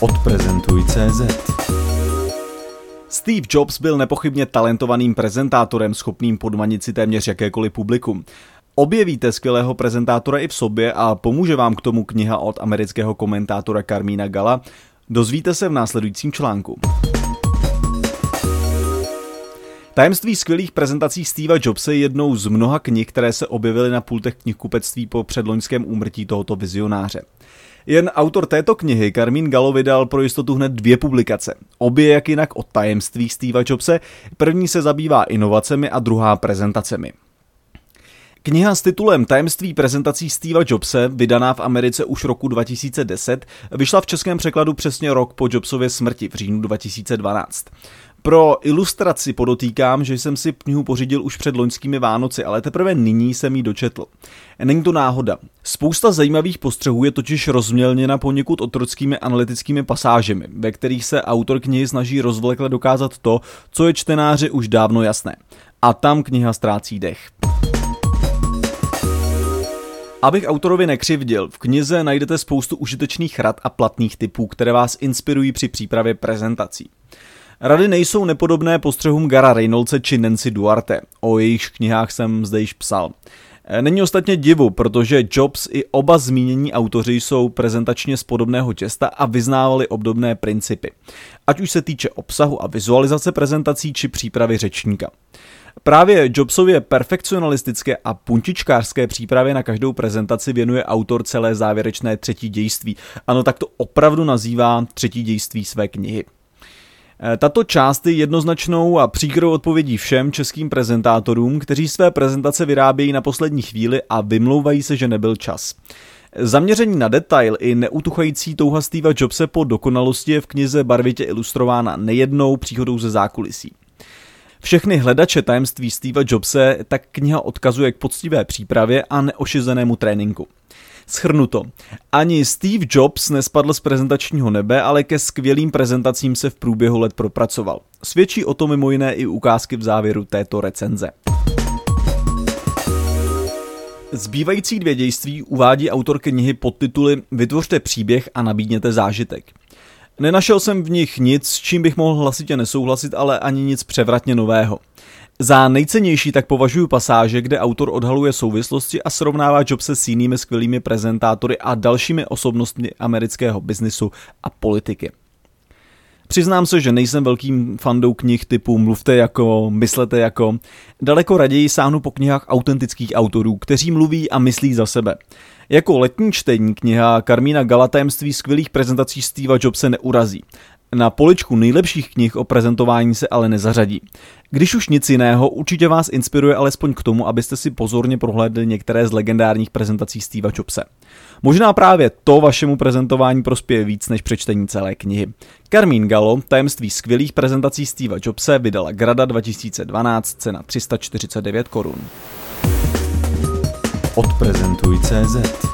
Odprezentuj CZ. Steve Jobs byl nepochybně talentovaným prezentátorem, schopným podmanit si téměř jakékoliv publikum. Objevíte skvělého prezentátora i v sobě a pomůže vám k tomu kniha od amerického komentátora Carmína Gala. Dozvíte se v následujícím článku. Tajemství skvělých prezentací Steva Jobse je jednou z mnoha knih, které se objevily na pultech knihkupectví po předloňském úmrtí tohoto vizionáře. Jen autor této knihy, Carmín Gallo, vydal pro jistotu hned dvě publikace. Obě jak jinak o tajemství Steva Jobse, první se zabývá inovacemi a druhá prezentacemi. Kniha s titulem Tajemství prezentací Steva Jobse, vydaná v Americe už roku 2010, vyšla v českém překladu přesně rok po Jobsově smrti v říjnu 2012. Pro ilustraci podotýkám, že jsem si knihu pořídil už před loňskými Vánoci, ale teprve nyní jsem ji dočetl. Není to náhoda. Spousta zajímavých postřehů je totiž rozmělněna poněkud otrockými analytickými pasážemi, ve kterých se autor knihy snaží rozvlekle dokázat to, co je čtenáři už dávno jasné. A tam kniha ztrácí dech. Abych autorovi nekřivdil, v knize najdete spoustu užitečných rad a platných typů, které vás inspirují při přípravě prezentací. Rady nejsou nepodobné postřehům Gara Reynoldse či Nancy Duarte, o jejichž knihách jsem zde již psal. Není ostatně divu, protože Jobs i oba zmínění autoři jsou prezentačně z podobného těsta a vyznávali obdobné principy. Ať už se týče obsahu a vizualizace prezentací či přípravy řečníka. Právě Jobsově perfekcionalistické a puntičkářské přípravě na každou prezentaci věnuje autor celé závěrečné třetí dějství. Ano, tak to opravdu nazývá třetí dějství své knihy. Eh, tato část je jednoznačnou a příkrou odpovědí všem českým prezentátorům, kteří své prezentace vyrábějí na poslední chvíli a vymlouvají se, že nebyl čas. Zaměření na detail i neutuchající touha Steva Jobse po dokonalosti je v knize barvitě ilustrována nejednou příhodou ze zákulisí. Všechny hledače tajemství Steva Jobse tak kniha odkazuje k poctivé přípravě a neošizenému tréninku. Schrnuto. Ani Steve Jobs nespadl z prezentačního nebe, ale ke skvělým prezentacím se v průběhu let propracoval. Svědčí o to mimo jiné i ukázky v závěru této recenze. Zbývající dvě dějství uvádí autor knihy pod tituly Vytvořte příběh a nabídněte zážitek. Nenašel jsem v nich nic, s čím bych mohl hlasitě nesouhlasit, ale ani nic převratně nového. Za nejcennější tak považuji pasáže, kde autor odhaluje souvislosti a srovnává Jobse s jinými skvělými prezentátory a dalšími osobnostmi amerického biznisu a politiky. Přiznám se, že nejsem velkým fandou knih typu Mluvte jako, myslete jako. Daleko raději sáhnu po knihách autentických autorů, kteří mluví a myslí za sebe. Jako letní čtení kniha Karmína Gala tajemství skvělých prezentací Steva Jobse neurazí. Na poličku nejlepších knih o prezentování se ale nezařadí. Když už nic jiného, určitě vás inspiruje alespoň k tomu, abyste si pozorně prohlédli některé z legendárních prezentací Steva Jobse. Možná právě to vašemu prezentování prospěje víc než přečtení celé knihy. Carmín Gallo, tajemství skvělých prezentací Steva Jobse, vydala Grada 2012, cena 349 korun. Odprezentuj CZ